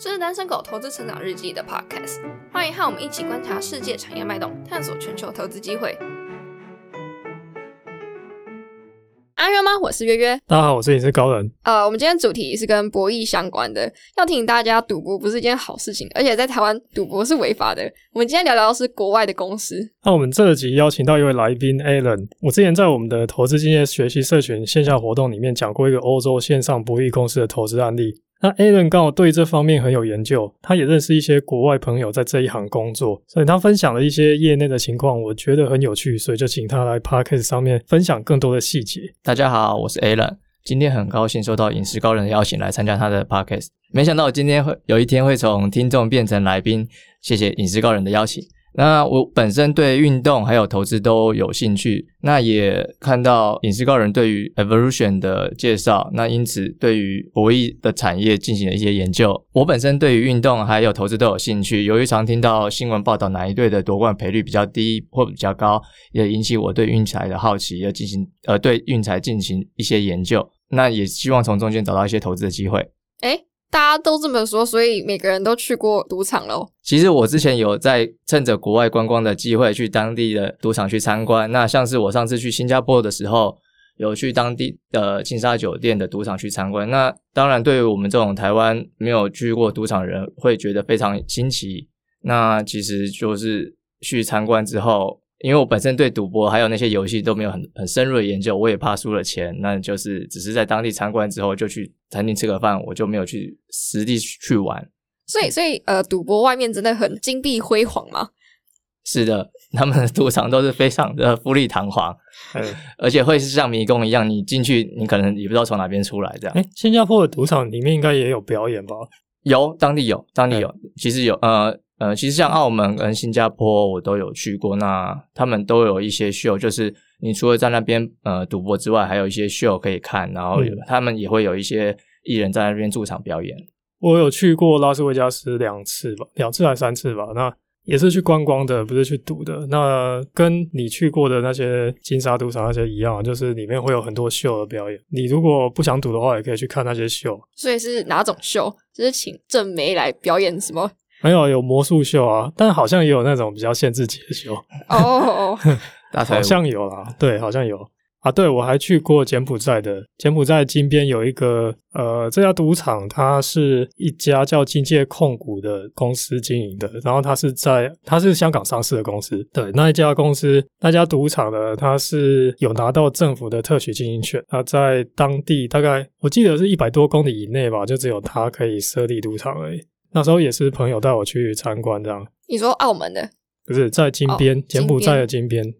这是单身狗投资成长日记的 podcast，欢迎和我们一起观察世界产业脉动，探索全球投资机会。阿约吗？我是约约。大家好，我是影视高人。呃，我们今天主题是跟博弈相关的，要提醒大家，赌博不是一件好事情，而且在台湾赌博是违法的。我们今天聊聊的是国外的公司。那我们这集邀请到一位来宾 Alan，我之前在我们的投资经验学习社群线下活动里面讲过一个欧洲线上博弈公司的投资案例。那 Alan 刚好对这方面很有研究，他也认识一些国外朋友在这一行工作，所以他分享了一些业内的情况，我觉得很有趣，所以就请他来 Podcast 上面分享更多的细节。大家好，我是 Alan，今天很高兴受到饮食高人的邀请来参加他的 Podcast，没想到今天会有一天会从听众变成来宾，谢谢饮食高人的邀请。那我本身对运动还有投资都有兴趣，那也看到影视高人对于 evolution 的介绍，那因此对于博弈的产业进行了一些研究。我本身对于运动还有投资都有兴趣，由于常听到新闻报道哪一队的夺冠赔率比较低或比较高，也引起我对运彩的好奇，要进行呃对运彩进行一些研究。那也希望从中间找到一些投资的机会。哎。大家都这么说，所以每个人都去过赌场喽。其实我之前有在趁着国外观光的机会去当地的赌场去参观。那像是我上次去新加坡的时候，有去当地的金沙酒店的赌场去参观。那当然，对于我们这种台湾没有去过赌场的人，会觉得非常新奇。那其实就是去参观之后。因为我本身对赌博还有那些游戏都没有很很深入的研究，我也怕输了钱，那就是只是在当地参观之后就去餐厅吃个饭，我就没有去实地去玩。所以，所以呃，赌博外面真的很金碧辉煌吗？是的，他们的赌场都是非常的富丽堂皇，而且会是像迷宫一样，你进去你可能也不知道从哪边出来这样。哎，新加坡的赌场里面应该也有表演吧？有，当地有，当地有，其实有，呃。呃，其实像澳门跟新加坡，我都有去过。那他们都有一些秀，就是你除了在那边呃赌博之外，还有一些秀可以看。然后他们也会有一些艺人在那边驻场表演。我有去过拉斯维加斯两次吧，两次还三次吧。那也是去观光的，不是去赌的。那跟你去过的那些金沙赌场那些一样，就是里面会有很多秀的表演。你如果不想赌的话，也可以去看那些秀。所以是哪种秀？就是请正梅来表演什么？没有有魔术秀啊，但好像也有那种比较限制级的秀哦，好像有啦，对，好像有啊。对我还去过柬埔寨的，柬埔寨金边有一个呃，这家赌场，它是一家叫金界控股的公司经营的，然后它是在它是香港上市的公司，对，那一家公司那家赌场呢，它是有拿到政府的特许经营权，它在当地大概我记得是一百多公里以内吧，就只有它可以设立赌场而已。那时候也是朋友带我去参观，这样。你说澳门的？不是在金边，柬埔寨的金边。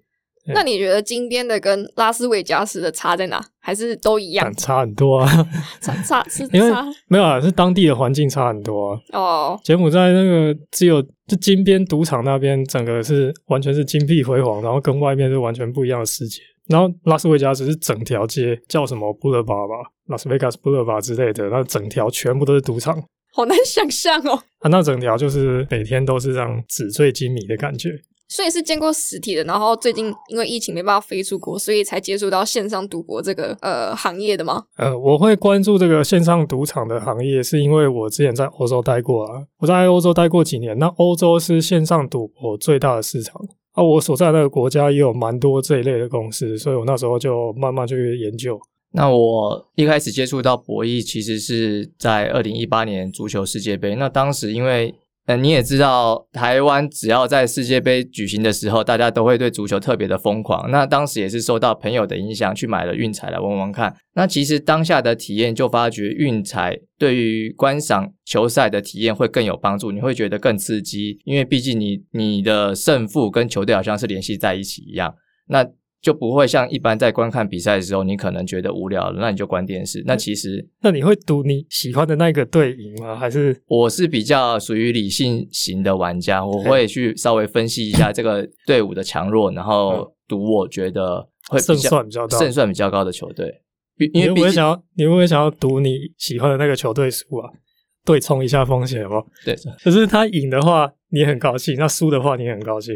那你觉得金边的跟拉斯维加斯的差在哪？还是都一样？差很多啊！差差是因为没有啊，是当地的环境差很多啊。哦。柬埔寨那个只有就金边赌场那边，整个是完全是金碧辉煌，然后跟外面是完全不一样的世界。然后拉斯维加斯是整条街叫什么布勒巴吧，拉斯维加斯布勒巴之类的，那整条全部都是赌场。好难想象哦！啊，那整条就是每天都是这样纸醉金迷的感觉。所以是见过实体的，然后最近因为疫情没办法飞出国，所以才接触到线上赌博这个呃行业的吗？呃，我会关注这个线上赌场的行业，是因为我之前在欧洲待过啊。我在欧洲待过几年，那欧洲是线上赌博最大的市场啊。我所在那个国家也有蛮多这一类的公司，所以我那时候就慢慢去研究。那我一开始接触到博弈，其实是在二零一八年足球世界杯。那当时因为，呃，你也知道，台湾只要在世界杯举行的时候，大家都会对足球特别的疯狂。那当时也是受到朋友的影响，去买了运彩来玩玩看。那其实当下的体验就发觉，运彩对于观赏球赛的体验会更有帮助，你会觉得更刺激，因为毕竟你你的胜负跟球队好像是联系在一起一样。那就不会像一般在观看比赛的时候，你可能觉得无聊了，那你就关电视。那其实，那你会赌你喜欢的那个队赢吗？还是我是比较属于理性型的玩家，我会去稍微分析一下这个队伍的强弱，然后赌我觉得会胜算比较高、胜算比较高的球队。因为不会想要，你会不会想要赌你喜欢的那个球队输啊？对冲一下风险不？对。可是他赢的话，你很高兴；那输的话，你很高兴。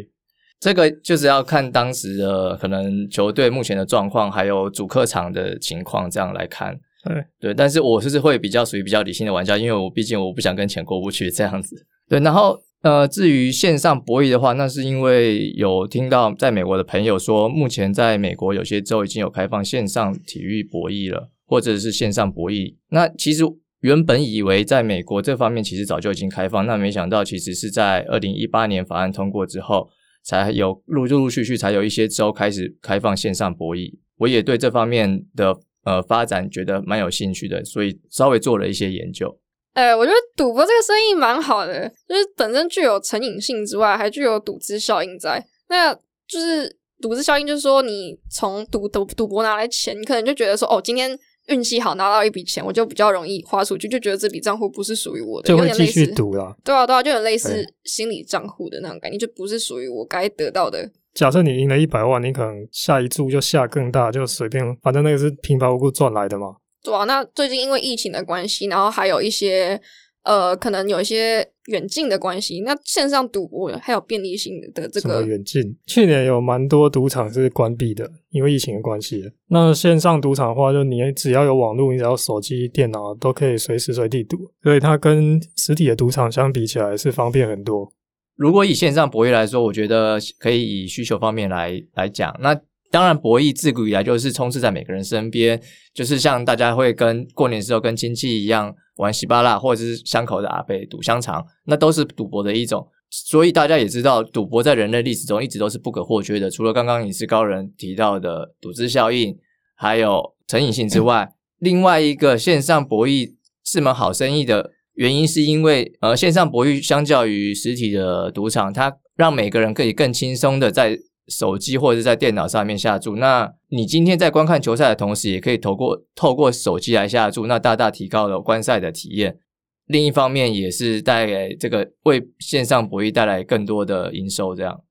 这个就是要看当时的可能球队目前的状况，还有主客场的情况，这样来看。对对，但是我是会比较属于比较理性的玩家，因为我毕竟我不想跟钱过不去这样子。对，然后呃，至于线上博弈的话，那是因为有听到在美国的朋友说，目前在美国有些州已经有开放线上体育博弈了，或者是线上博弈。那其实原本以为在美国这方面其实早就已经开放，那没想到其实是在二零一八年法案通过之后，才有陆陆续续才有一些州开始开放线上博弈。我也对这方面的呃发展觉得蛮有兴趣的，所以稍微做了一些研究。呃，我觉得赌博这个生意蛮好的，就是本身具有成瘾性之外，还具有赌资效应在。那就是赌资效应，就是说你从赌赌赌博拿来钱，你可能就觉得说，哦，今天运气好拿到一笔钱，我就比较容易花出去，就觉得这笔账户不是属于我的，就会继续赌啦。对啊，对啊，就有点类似心理账户的那种感觉，就不是属于我该得到的。假设你赢了一百万，你可能下一注就下更大，就随便，反正那个是平白无故赚来的嘛。对啊，那最近因为疫情的关系，然后还有一些呃，可能有一些远近的关系，那线上赌博还有便利性的这个，远近？去年有蛮多赌场是关闭的，因为疫情的关系。那线上赌场的话，就你只要有网络，你只要手机、电脑都可以随时随地赌，所以它跟实体的赌场相比起来是方便很多。如果以线上博弈来说，我觉得可以以需求方面来来讲。那当然，博弈自古以来就是充斥在每个人身边，就是像大家会跟过年的时候跟亲戚一样玩喜巴辣，或者是巷口的阿伯赌香肠，那都是赌博的一种。所以大家也知道，赌博在人类历史中一直都是不可或缺的。除了刚刚影视高人提到的赌资效应，还有成瘾性之外，另外一个线上博弈是门好生意的原因，是因为呃，线上博弈相较于实体的赌场，它让每个人可以更轻松的在手机或者是在电脑上面下注。那你今天在观看球赛的同时，也可以透过透过手机来下注，那大大提高了观赛的体验。另一方面，也是带给这个为线上博弈带来更多的营收。这样，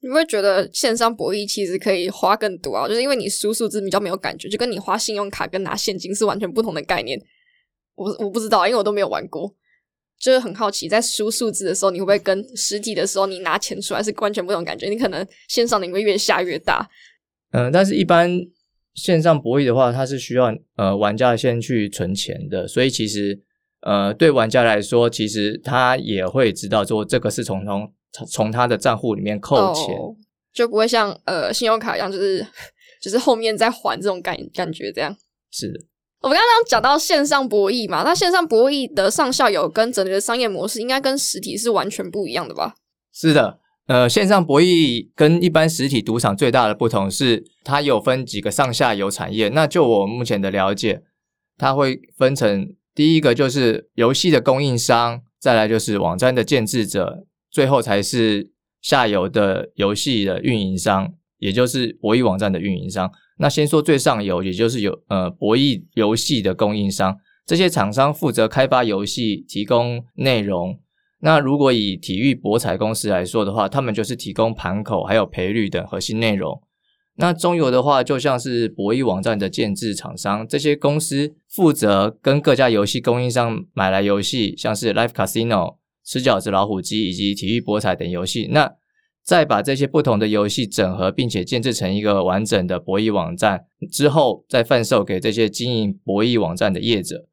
你会觉得线上博弈其实可以花更多啊，就是因为你输数字比较没有感觉，就跟你花信用卡跟拿现金是完全不同的概念。我我不知道，因为我都没有玩过，就是很好奇，在输数字的时候，你会不会跟实体的时候你拿钱出来是完全不同感觉？你可能线上你会越下越大，嗯，但是一般线上博弈的话，它是需要呃玩家先去存钱的，所以其实呃对玩家来说，其实他也会知道说这个是从从从他的账户里面扣钱。哦就不会像呃信用卡一样，就是就是后面再还这种感感觉这样。是的，我们刚刚讲到线上博弈嘛，那线上博弈的上下游跟整个的商业模式，应该跟实体是完全不一样的吧？是的。呃，线上博弈跟一般实体赌场最大的不同是，它有分几个上下游产业。那就我目前的了解，它会分成第一个就是游戏的供应商，再来就是网站的建制者，最后才是下游的游戏的运营商，也就是博弈网站的运营商。那先说最上游，也就是有呃博弈游戏的供应商，这些厂商负责开发游戏、提供内容。那如果以体育博彩公司来说的话，他们就是提供盘口还有赔率等核心内容。那中游的话，就像是博弈网站的建制厂商，这些公司负责跟各家游戏供应商买来游戏，像是 Live Casino、吃饺子老虎机以及体育博彩等游戏。那再把这些不同的游戏整合，并且建制成一个完整的博弈网站之后，再贩售给这些经营博弈网站的业者。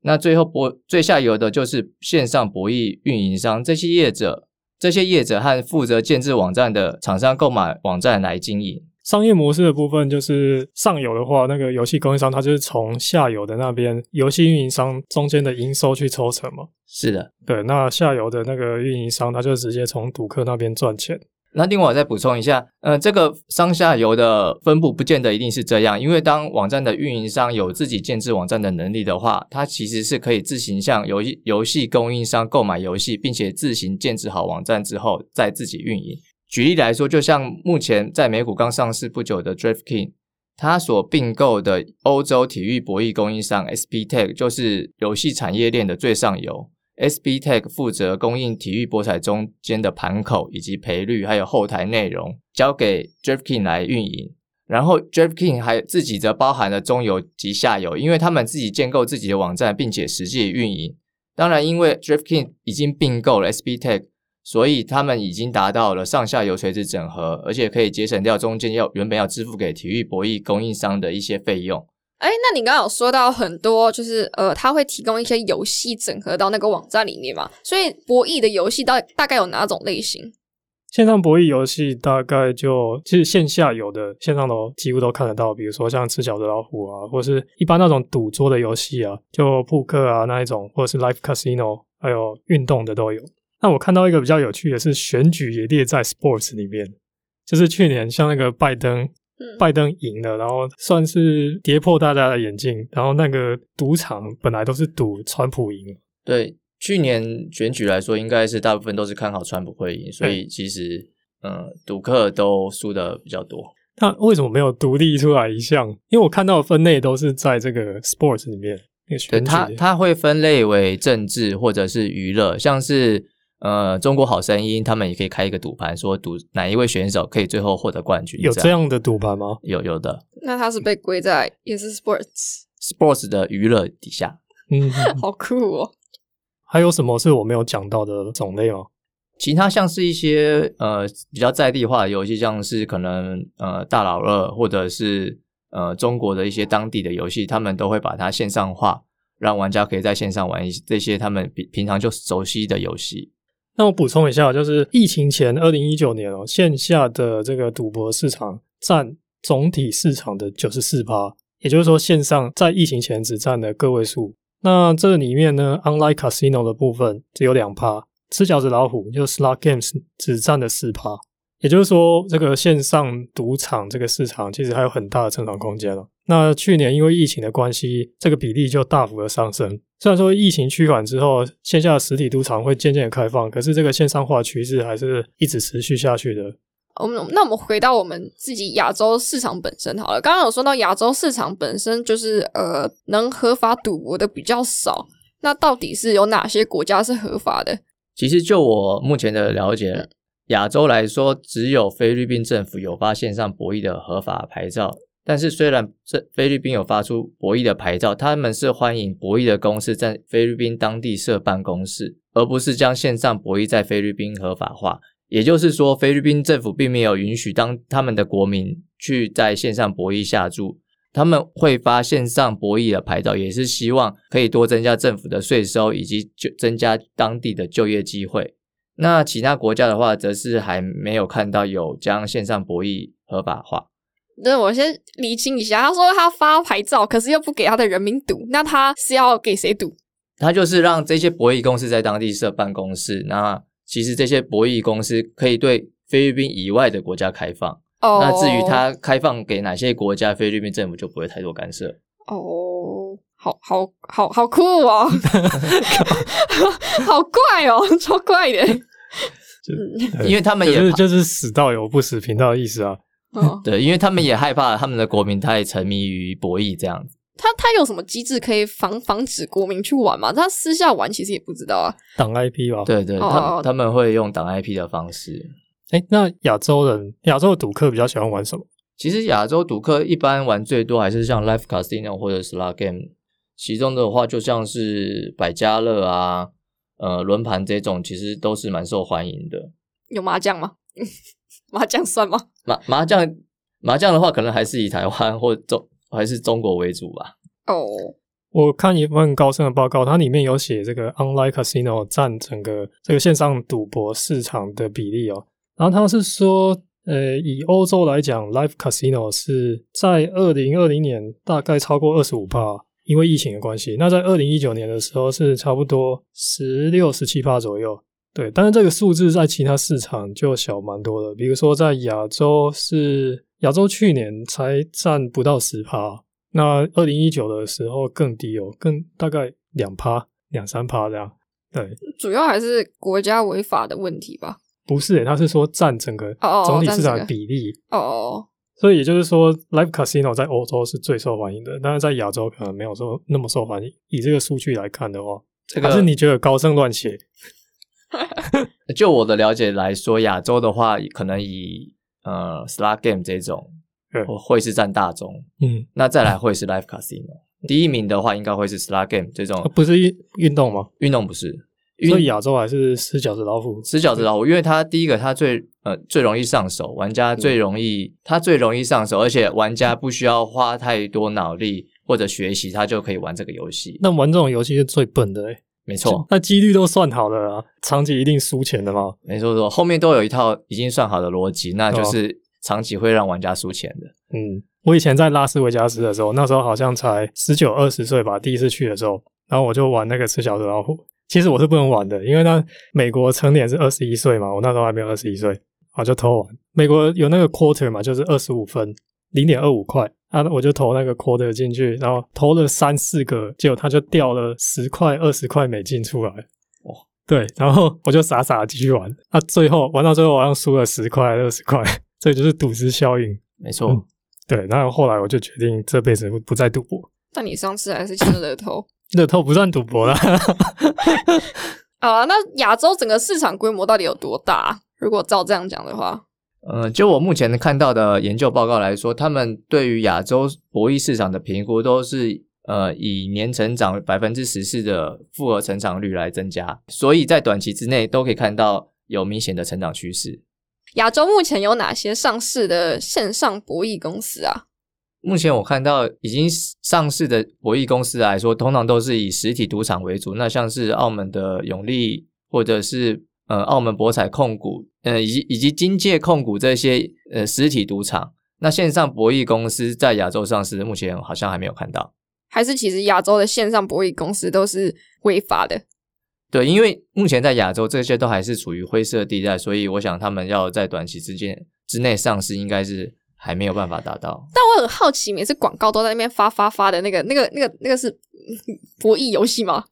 那最后博最下游的就是线上博弈运营商，这些业者，这些业者和负责建制网站的厂商购买网站来经营。商业模式的部分就是上游的话，那个游戏供应商它就是从下游的那边游戏运营商中间的营收去抽成嘛。是的，对，那下游的那个运营商他就直接从赌客那边赚钱。那另外我再补充一下，呃，这个上下游的分布不见得一定是这样，因为当网站的运营商有自己建制网站的能力的话，它其实是可以自行向游戏游戏供应商购买游戏，并且自行建制好网站之后再自己运营。举例来说，就像目前在美股刚上市不久的 DraftKings，它所并购的欧洲体育博弈供应商 SBTech 就是游戏产业链的最上游。SBTech 负责供应体育博彩中间的盘口以及赔率，还有后台内容，交给 DraftKings 来运营。然后 DraftKings 还自己则包含了中游及下游，因为他们自己建构自己的网站，并且实际运营。当然，因为 DraftKings 已经并购了 SBTech，所以他们已经达到了上下游垂直整合，而且可以节省掉中间要原本要支付给体育博弈供应商的一些费用。哎，那你刚刚有说到很多，就是呃，他会提供一些游戏整合到那个网站里面嘛？所以博弈的游戏大大概有哪种类型？线上博弈游戏大概就其实线下有的，线上都几乎都看得到，比如说像吃饺子老虎啊，或是一般那种赌桌的游戏啊，就扑克啊那一种，或者是 Live Casino，还有运动的都有。那我看到一个比较有趣的是，选举也列在 Sports 里面，就是去年像那个拜登。拜登赢了，然后算是跌破大家的眼镜。然后那个赌场本来都是赌川普赢。对，去年选举来说，应该是大部分都是看好川普会赢，所以其实嗯，赌客都输的比较多。那为什么没有独立出来一项？因为我看到分类都是在这个 sports 里面。对，它它会分类为政治或者是娱乐，像是。呃，中国好声音，他们也可以开一个赌盘，说赌哪一位选手可以最后获得冠军。有这样的赌盘吗？有有的。那他是被归在也是 sports sports 的娱乐底下。嗯，好酷哦。还有什么是我没有讲到的种类吗？其他像是一些呃比较在地化的游戏，像是可能呃大佬二或者是呃中国的一些当地的游戏，他们都会把它线上化，让玩家可以在线上玩一这些他们平平常就熟悉的游戏。那我补充一下，就是疫情前二零一九年哦，线下的这个赌博市场占总体市场的九十四趴，也就是说线上在疫情前只占了个位数。那这里面呢，online casino 的部分只有两趴，吃饺子老虎就是 slot games 只占了四趴。也就是说，这个线上赌场这个市场其实还有很大的成长空间了。那去年因为疫情的关系，这个比例就大幅的上升。虽然说疫情趋缓之后，线下实体赌场会渐渐的开放，可是这个线上化趋势还是一直持续下去的。我们那我们回到我们自己亚洲市场本身好了。刚刚有说到亚洲市场本身就是呃能合法赌博的比较少，那到底是有哪些国家是合法的？其实就我目前的了解。亚洲来说，只有菲律宾政府有发线上博弈的合法牌照。但是，虽然这菲律宾有发出博弈的牌照，他们是欢迎博弈的公司在菲律宾当地设办公室，而不是将线上博弈在菲律宾合法化。也就是说，菲律宾政府并没有允许当他们的国民去在线上博弈下注。他们会发线上博弈的牌照，也是希望可以多增加政府的税收，以及就增加当地的就业机会。那其他国家的话，则是还没有看到有将线上博弈合法化。那我先厘清一下，他说他发牌照，可是又不给他的人民赌，那他是要给谁赌？他就是让这些博弈公司在当地设办公室。那其实这些博弈公司可以对菲律宾以外的国家开放。哦。那至于他开放给哪些国家，菲律宾政府就不会太多干涉。哦，好好好好酷哦，好怪哦，超怪的。因为他们也就是死道友不死贫道的意思啊。对，因为他们也害怕他们的国民太沉迷于博弈这样子。他他有什么机制可以防防止国民去玩吗？他私下玩其实也不知道啊。挡 IP 吧。对对，他他们会用挡 IP 的方式。哎，那亚洲人亚洲的赌客比较喜欢玩什么？其实亚洲赌客一般玩最多还是像 Live Casino 或者 Slot Game，其中的话就像是百家乐啊。呃，轮盘这种其实都是蛮受欢迎的。有麻将吗？麻将算吗？麻麻将麻将的话，可能还是以台湾或中还是中国为主吧。哦，我看一份高盛的报告，它里面有写这个 online casino 占整个这个线上赌博市场的比例哦。然后他是说，呃，以欧洲来讲，live casino 是在二零二零年大概超过二十五帕。因为疫情的关系，那在二零一九年的时候是差不多十六、十七趴左右，对。但是这个数字在其他市场就小蛮多的，比如说在亚洲是亚洲去年才占不到十趴，那二零一九的时候更低哦，更大概两趴、两三趴这样。对，主要还是国家违法的问题吧？不是，他是说占整个总体市场的比例哦。所以也就是说，Live Casino 在欧洲是最受欢迎的，但是在亚洲可能没有说那么受欢迎。以这个数据来看的话，还是你觉得高盛乱写？就我的了解来说，亚洲的话，可能以呃 Slot Game 这种会是占大宗。嗯，那再来会是 Live Casino。第一名的话，应该会是 Slot Game 这种，不是运运动吗？运动不是。所以亚洲还是吃饺子老虎，吃饺子老虎，因为它第一个它最呃最容易上手，玩家最容易它最容易上手，而且玩家不需要花太多脑力，或或者学习，他就可以玩这个游戏。那玩这种游戏是最笨的、欸，没错，那几率都算好了啊，长期一定输钱的嘛。没错，错，后面都有一套已经算好的逻辑，那就是长期会让玩家输钱的。嗯，我以前在拉斯维加斯的时候，那时候好像才十九二十岁吧，第一次去的时候，然后我就玩那个吃小纸老虎。其实我是不能玩的，因为那美国成年是二十一岁嘛，我那时候还没有二十一岁，我就偷玩。美国有那个 quarter 嘛，就是二十五分，零点二五块，啊，我就投那个 quarter 进去，然后投了三四个，结果他就掉了十块、二十块美金出来。哇，对，然后我就傻傻继续玩，啊最后玩到最后好像输了十块、二十块，这就是赌石效应。没错，嗯对，然后后来我就决定这辈子不不再赌博。那你上次还是签了乐透。乐透不算赌博啦，啊，那亚洲整个市场规模到底有多大？如果照这样讲的话，呃，就我目前看到的研究报告来说，他们对于亚洲博弈市场的评估都是呃以年成长百分之十四的复合成长率来增加，所以在短期之内都可以看到有明显的成长趋势。亚洲目前有哪些上市的线上博弈公司啊？目前我看到已经上市的博弈公司来说，通常都是以实体赌场为主。那像是澳门的永利，或者是呃澳门博彩控股，呃以及以及金界控股这些呃实体赌场。那线上博弈公司在亚洲上市，目前好像还没有看到。还是其实亚洲的线上博弈公司都是违法的？对，因为目前在亚洲这些都还是处于灰色地带，所以我想他们要在短期之间之内上市，应该是还没有办法达到。但我很好奇，每次广告都在那边发发发的那个、那个、那个、那个是嗯博弈游戏吗？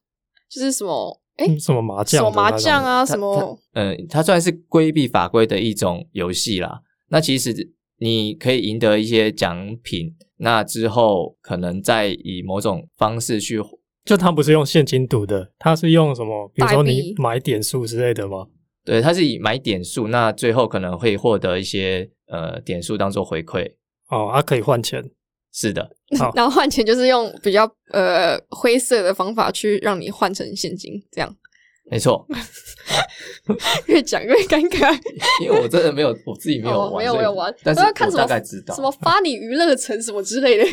就是什么？哎、嗯什么麻将？什么麻将？啊？什么？呃，它算是规避法规的一种游戏啦。那其实你可以赢得一些奖品，那之后可能再以某种方式去，就它不是用现金赌的，它是用什么？比如说你买点数之类的吗？对，它是以买点数，那最后可能会获得一些呃点数当做回馈。哦，它可以换钱。是的，好然后换钱就是用比较呃灰色的方法去让你换成现金，这样没错，越讲越尴尬。因为我真的没有，我自己没有玩，哦没有没有玩但是我我要看什么大概知道什么发你娱乐城什么之类的。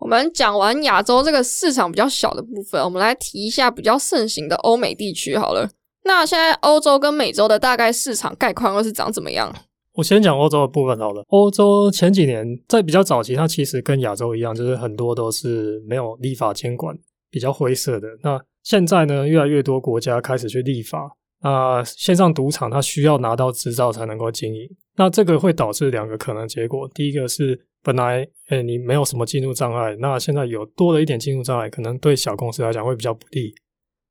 我们讲完亚洲这个市场比较小的部分，我们来提一下比较盛行的欧美地区好了。那现在欧洲跟美洲的大概市场概况又是长怎么样？我先讲欧洲的部分好了。欧洲前几年在比较早期，它其实跟亚洲一样，就是很多都是没有立法监管，比较灰色的。那现在呢，越来越多国家开始去立法。那线上赌场它需要拿到执照才能够经营，那这个会导致两个可能结果。第一个是本来诶你没有什么进入障碍，那现在有多了一点进入障碍，可能对小公司来讲会比较不利。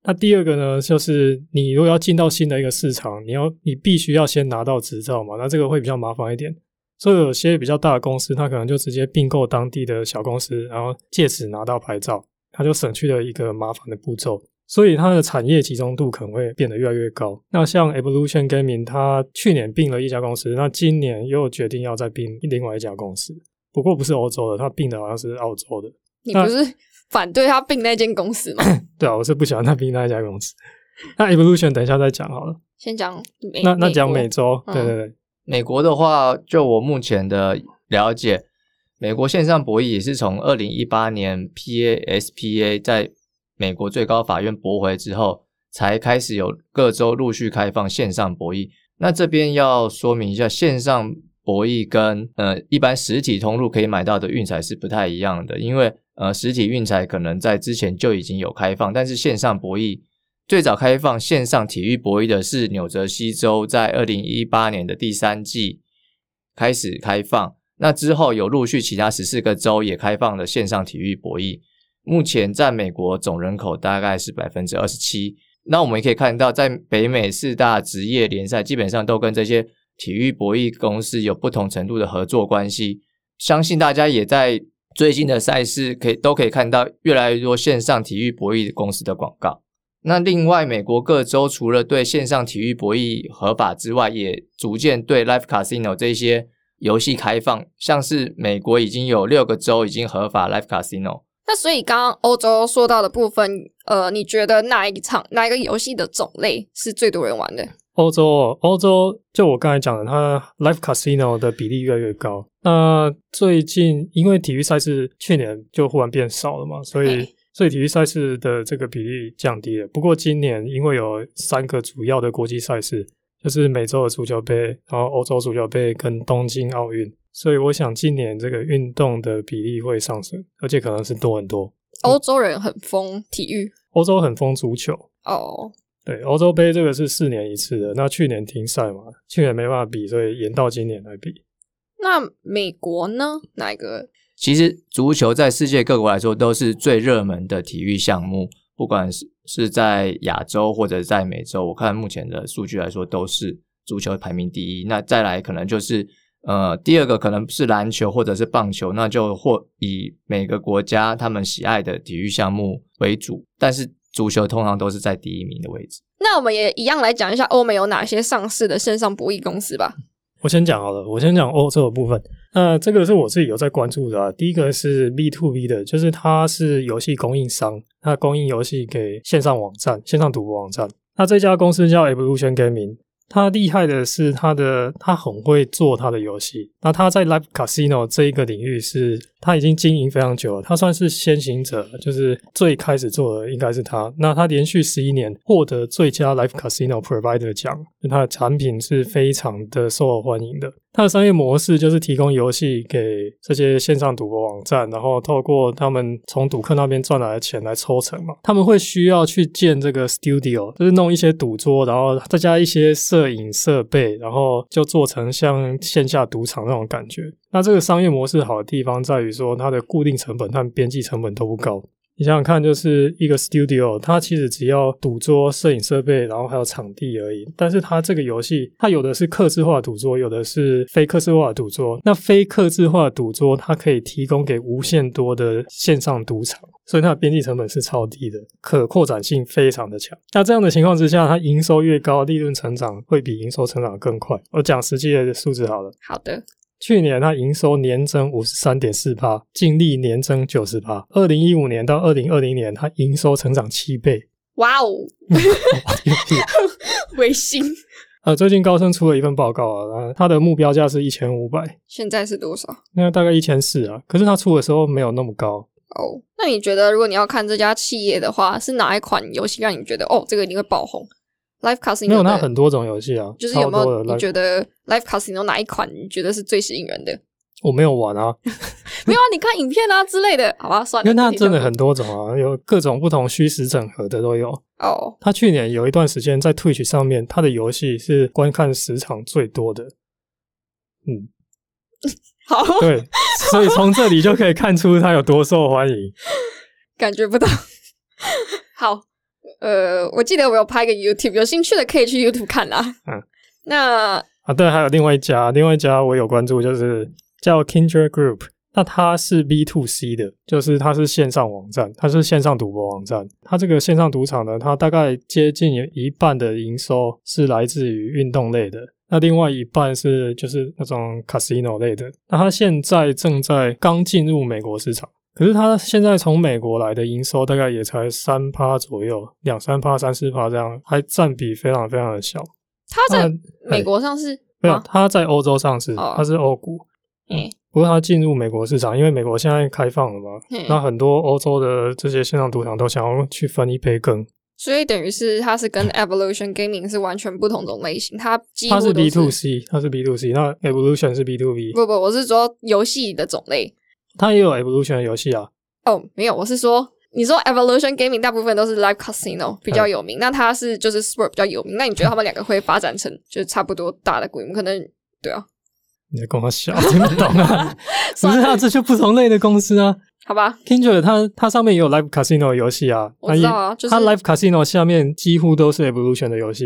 那第二个呢，就是你如果要进到新的一个市场，你要你必须要先拿到执照嘛，那这个会比较麻烦一点。所以有些比较大的公司，它可能就直接并购当地的小公司，然后借此拿到牌照，它就省去了一个麻烦的步骤。所以它的产业集中度可能会变得越来越高。那像 Evolution Gaming，它去年并了一家公司，那今年又决定要再并另外一家公司，不过不是欧洲的，它并的好像是澳洲的。你不是反对他并那间公司吗？对啊，我是不喜欢他并那一家公司。那 Evolution 等一下再讲好了。先讲美，那那讲美洲，嗯对对对，美国的话，就我目前的了解，美国线上博弈也是从二零一八年 PASPA 在美国最高法院驳回之后，才开始有各州陆续开放线上博弈。那这边要说明一下，线上博弈跟呃一般实体通路可以买到的运彩是不太一样的，因为呃实体运彩可能在之前就已经有开放，但是线上博弈最早开放线上体育博弈的是纽泽西州，在二零一八年的第三季开始开放。那之后有陆续其他十四个州也开放了线上体育博弈。目前在美国总人口大概是百分之二十七。那我们也可以看到，在北美四大职业联赛基本上都跟这些体育博弈公司有不同程度的合作关系。相信大家也在最近的赛事可以都可以看到越来越多线上体育博弈公司的广告。那另外，美国各州除了对线上体育博弈合法之外，也逐渐对 Live Casino 这些游戏开放。像是美国已经有六个州已经合法 Live Casino。那所以刚刚欧洲说到的部分，呃，你觉得哪一场哪一个游戏的种类是最多人玩的？欧洲哦，欧洲就我刚才讲的，它 live casino 的比例越来越高。那最近因为体育赛事去年就忽然变少了嘛，所以所以体育赛事的这个比例降低了。不过今年因为有三个主要的国际赛事，就是美洲的足球杯，然后欧洲足球杯跟东京奥运，所以我想今年这个运动的比例会上升，而且可能是多很多。欧洲人很疯体育欧洲很疯足球，哦，对，欧洲杯这个是四年一次的，那去年停赛嘛，去年没办法比，所以延到今年来比。那美国呢？哪一个？其实足球在世界各国来说都是最热门的体育项目，不管是是在亚洲或者在美洲，我看目前的数据来说都是足球排名第一。那再来可能就是呃第二个可能是篮球或者是棒球，那就或以每个国家他们喜爱的体育项目为主，但是足球通常都是在第一名的位置。那我们也一样来讲一下欧美有哪些上市的线上博弈公司吧。我先讲好了，我先讲欧洲的部分。那这个是我自己有在关注的、啊。第一个是 B to B 的，就是它是游戏供应商，它供应游戏给线上网站、线上赌博网站。那这家公司叫 Evolution Gaming，它厉害的是它的，它很会做它的游戏。那它在 Live Casino 这一个领域是，他已经经营非常久了，他算是先行者，就是最开始做的应该是他。那他连续十一年获得最佳 Live Casino Provider 奖，他的产品是非常的受欢迎的。他的商业模式就是提供游戏给这些线上赌博网站，然后透过他们从赌客那边赚来的钱来抽成嘛。他们会需要去建这个 studio，就是弄一些赌桌，然后再加一些摄影设备，然后就做成像线下赌场那种感觉。那这个商业模式好的地方在于说，它的固定成本和边际成本都不高。你想想看，就是一个 studio，它其实只要赌桌、摄影设备，然后还有场地而已。但是它这个游戏，它有的是客制化赌桌，有的是非客制化的赌桌。那非客制化的赌桌，它可以提供给无限多的线上赌场，所以它的边际成本是超低的，可扩展性非常的强。那这样的情况之下，它营收越高，利润成长会比营收成长更快。我讲实际的数字好了。好的，去年它营收年增五十三点四帕，净利年增九十帕。二零一五年到二零二零年，它营收成长七倍。哇哦，微信呃，最近高盛出了一份报告啊，呃它的目标价是一千五百，现在是多少？那大概一千四啊。可是它出的时候没有那么高，哦，那你觉得如果你要看这家企业的话，是哪一款游戏让你觉得哦，这个一定会爆红？Live Casino 没有那很多种游戏啊，就是有没有你觉得 Live Casino 哪一款你觉得是最吸引人的？我没有玩啊，没有啊，你看影片啊之类的，好吧，算了，因为它真的很多种啊，有各种不同虚实整合的都有。哦，他去年有一段时间在 Twitch 上面，他的游戏是观看时长最多的。嗯，好，对，所以从这里就可以看出他有多受欢迎。感觉不到。好，呃，我记得我有拍个 YouTube，有兴趣的可以去 YouTube 看啦。嗯，那啊，对，还有另外一家，另外一家我有关注，就是叫 Kindred Group。那它是 B to C 的，就是它是线上网站，它是线上赌博网站。它这个线上赌场呢，它大概接近有一半的营收是来自于运动类的，那另外一半是就是那种 casino 类的。那它现在正在刚进入美国市场，可是它现在从美国来的营收大概也才三趴左右，两三趴、三四趴这样，还占比非常非常的小。它在美国上市没有，它在欧洲上市，哦它是欧股。嗯不过它进入美国市场，因为美国现在开放了嘛，嗯那很多欧洲的这些线上赌场都想要去分一杯羹。所以等于是它是跟 Evolution Gaming 是完全不同种类型，它它是 B to C，它是 B to C，那 Evolution 是 B to B，不不，我是说游戏的种类。它也有 Evolution 的游戏啊。哦，没有，我是说，你说 Evolution Gaming 大部分都是 Live Casino 比较嗯有名，那它是就是 Sport 比较有名，那你觉得他们两个会发展成 就是差不多大的规模？可能对啊，你在跟我笑，听不懂啊？不 算了是啊，这就不同类的公司啊。好吧，Kindred 它它上面也有 Live Casino 的游戏啊，我知道啊就是它 Live Casino 下面几乎都是 Evolution 的游戏。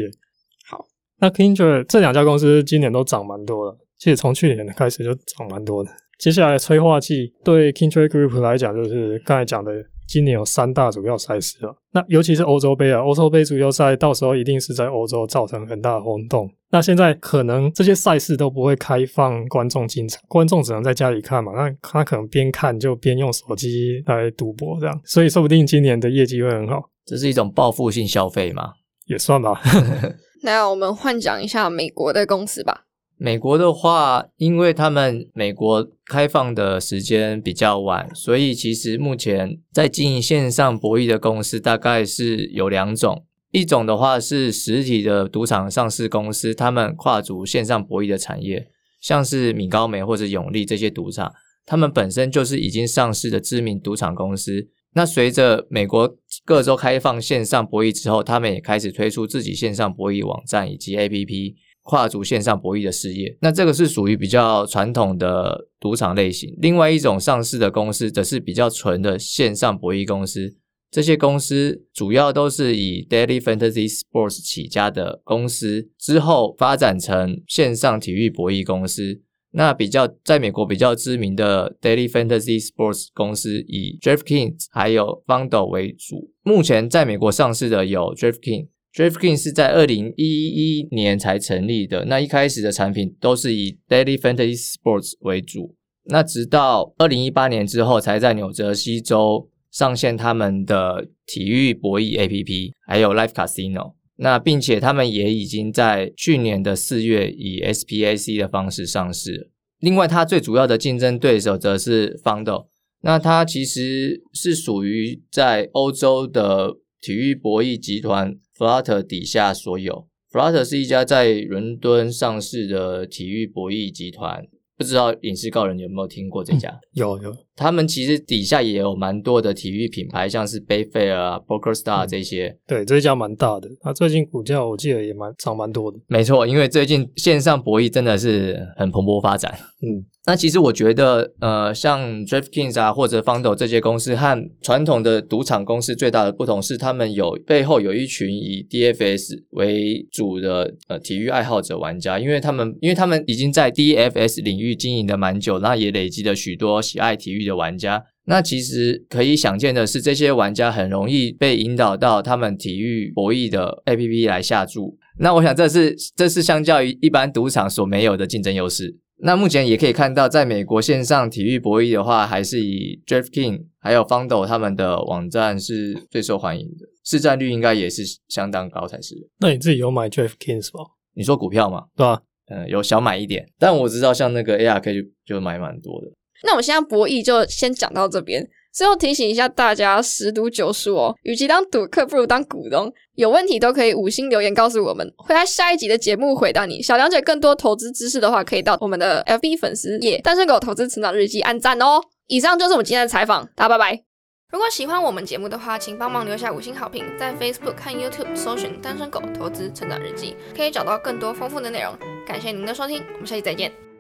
好，那 Kindred 这两家公司今年都涨蛮多了，其实从去年开始就涨蛮多的。接下来催化剂对 Kindred Group 来讲，就是刚才讲的，今年有三大主要赛事啊。那尤其是欧洲杯啊，欧洲杯足球赛到时候一定是在欧洲造成很大的轰动。那现在可能这些赛事都不会开放观众进场，观众只能在家里看嘛。那他可能边看就边用手机来赌博这样，所以说不定今年的业绩会很好，这是一种报复性消费嘛？也算吧。那我们换讲一下美国的公司吧。美国的话，因为他们美国开放的时间比较晚，所以其实目前在经营线上博弈的公司大概是有两种。一种的话是实体的赌场上市公司，他们跨足线上博弈的产业，像是米高梅或者永利这些赌场，他们本身就是已经上市的知名赌场公司。那随着美国各州开放线上博弈之后，他们也开始推出自己线上博弈网站以及 APP。跨足线上博弈的事业，那这个是属于比较传统的赌场类型。另外一种上市的公司，则是比较纯的线上博弈公司。这些公司主要都是以 Daily Fantasy Sports 起家的公司，之后发展成线上体育博弈公司。那比较在美国比较知名的 Daily Fantasy Sports 公司，以 DraftKings 还有 FanDuel 为主。目前在美国上市的有 DraftKings。DraftKings 是在二零一一年才成立的。那一开始的产品都是以 Daily Fantasy Sports 为主。那直到二零一八年之后，才在纽泽西州上线他们的体育博弈 APP，还有 Live Casino。那并且他们也已经在去年的四月以 SPAC 的方式上市。另外，它最主要的竞争对手则是 Fundo。那它其实是属于在欧洲的体育博弈集团。Flutter 底下所有，Flutter 是一家在伦敦上市的体育博弈集团，不知道影视告人有没有听过这家？有有，他们其实底下也有蛮多的体育品牌，像是 Bayfair 啊、Poker Star 这些。对，这一家蛮大的，它最近股价我记得也蛮涨蛮多的。没错，因为最近线上博弈真的是很蓬勃发展。嗯。那其实我觉得，呃，像 DraftKings 啊或者 Fundo 这些公司和传统的赌场公司最大的不同是，他们有背后有一群以 DFS 为主的呃体育爱好者玩家，因为他们因为他们已经在 DFS 领域经营的蛮久，那也累积了许多喜爱体育的玩家。那其实可以想见的是，这些玩家很容易被引导到他们体育博弈的 APP 来下注。那我想这是这是相较于一般赌场所没有的竞争优势。那目前也可以看到，在美国线上体育博弈的话，还是以 DraftKings 还有 Fundo 他们的网站是最受欢迎的，市占率应该也是相当高才是。那你自己有买 DraftKings 吗？你说股票吗？对啊，嗯，有小买一点，但我知道像那个 ARK 就就买蛮多的。那我们现在博弈就先讲到这边。最后提醒一下大家，十赌九输哦。与其当赌客，不如当股东。有问题都可以五星留言告诉我们，会在下一集的节目回答你。想了解更多投资知识的话，可以到我们的 FB 粉丝页“单身狗投资成长日记”按赞哦。以上就是我们今天的采访，大家拜拜。如果喜欢我们节目的话，请帮忙留下五星好评，在 Facebook 和 YouTube 搜寻“单身狗投资成长日记”，可以找到更多丰富的内容。感谢您的收听，我们下期再见。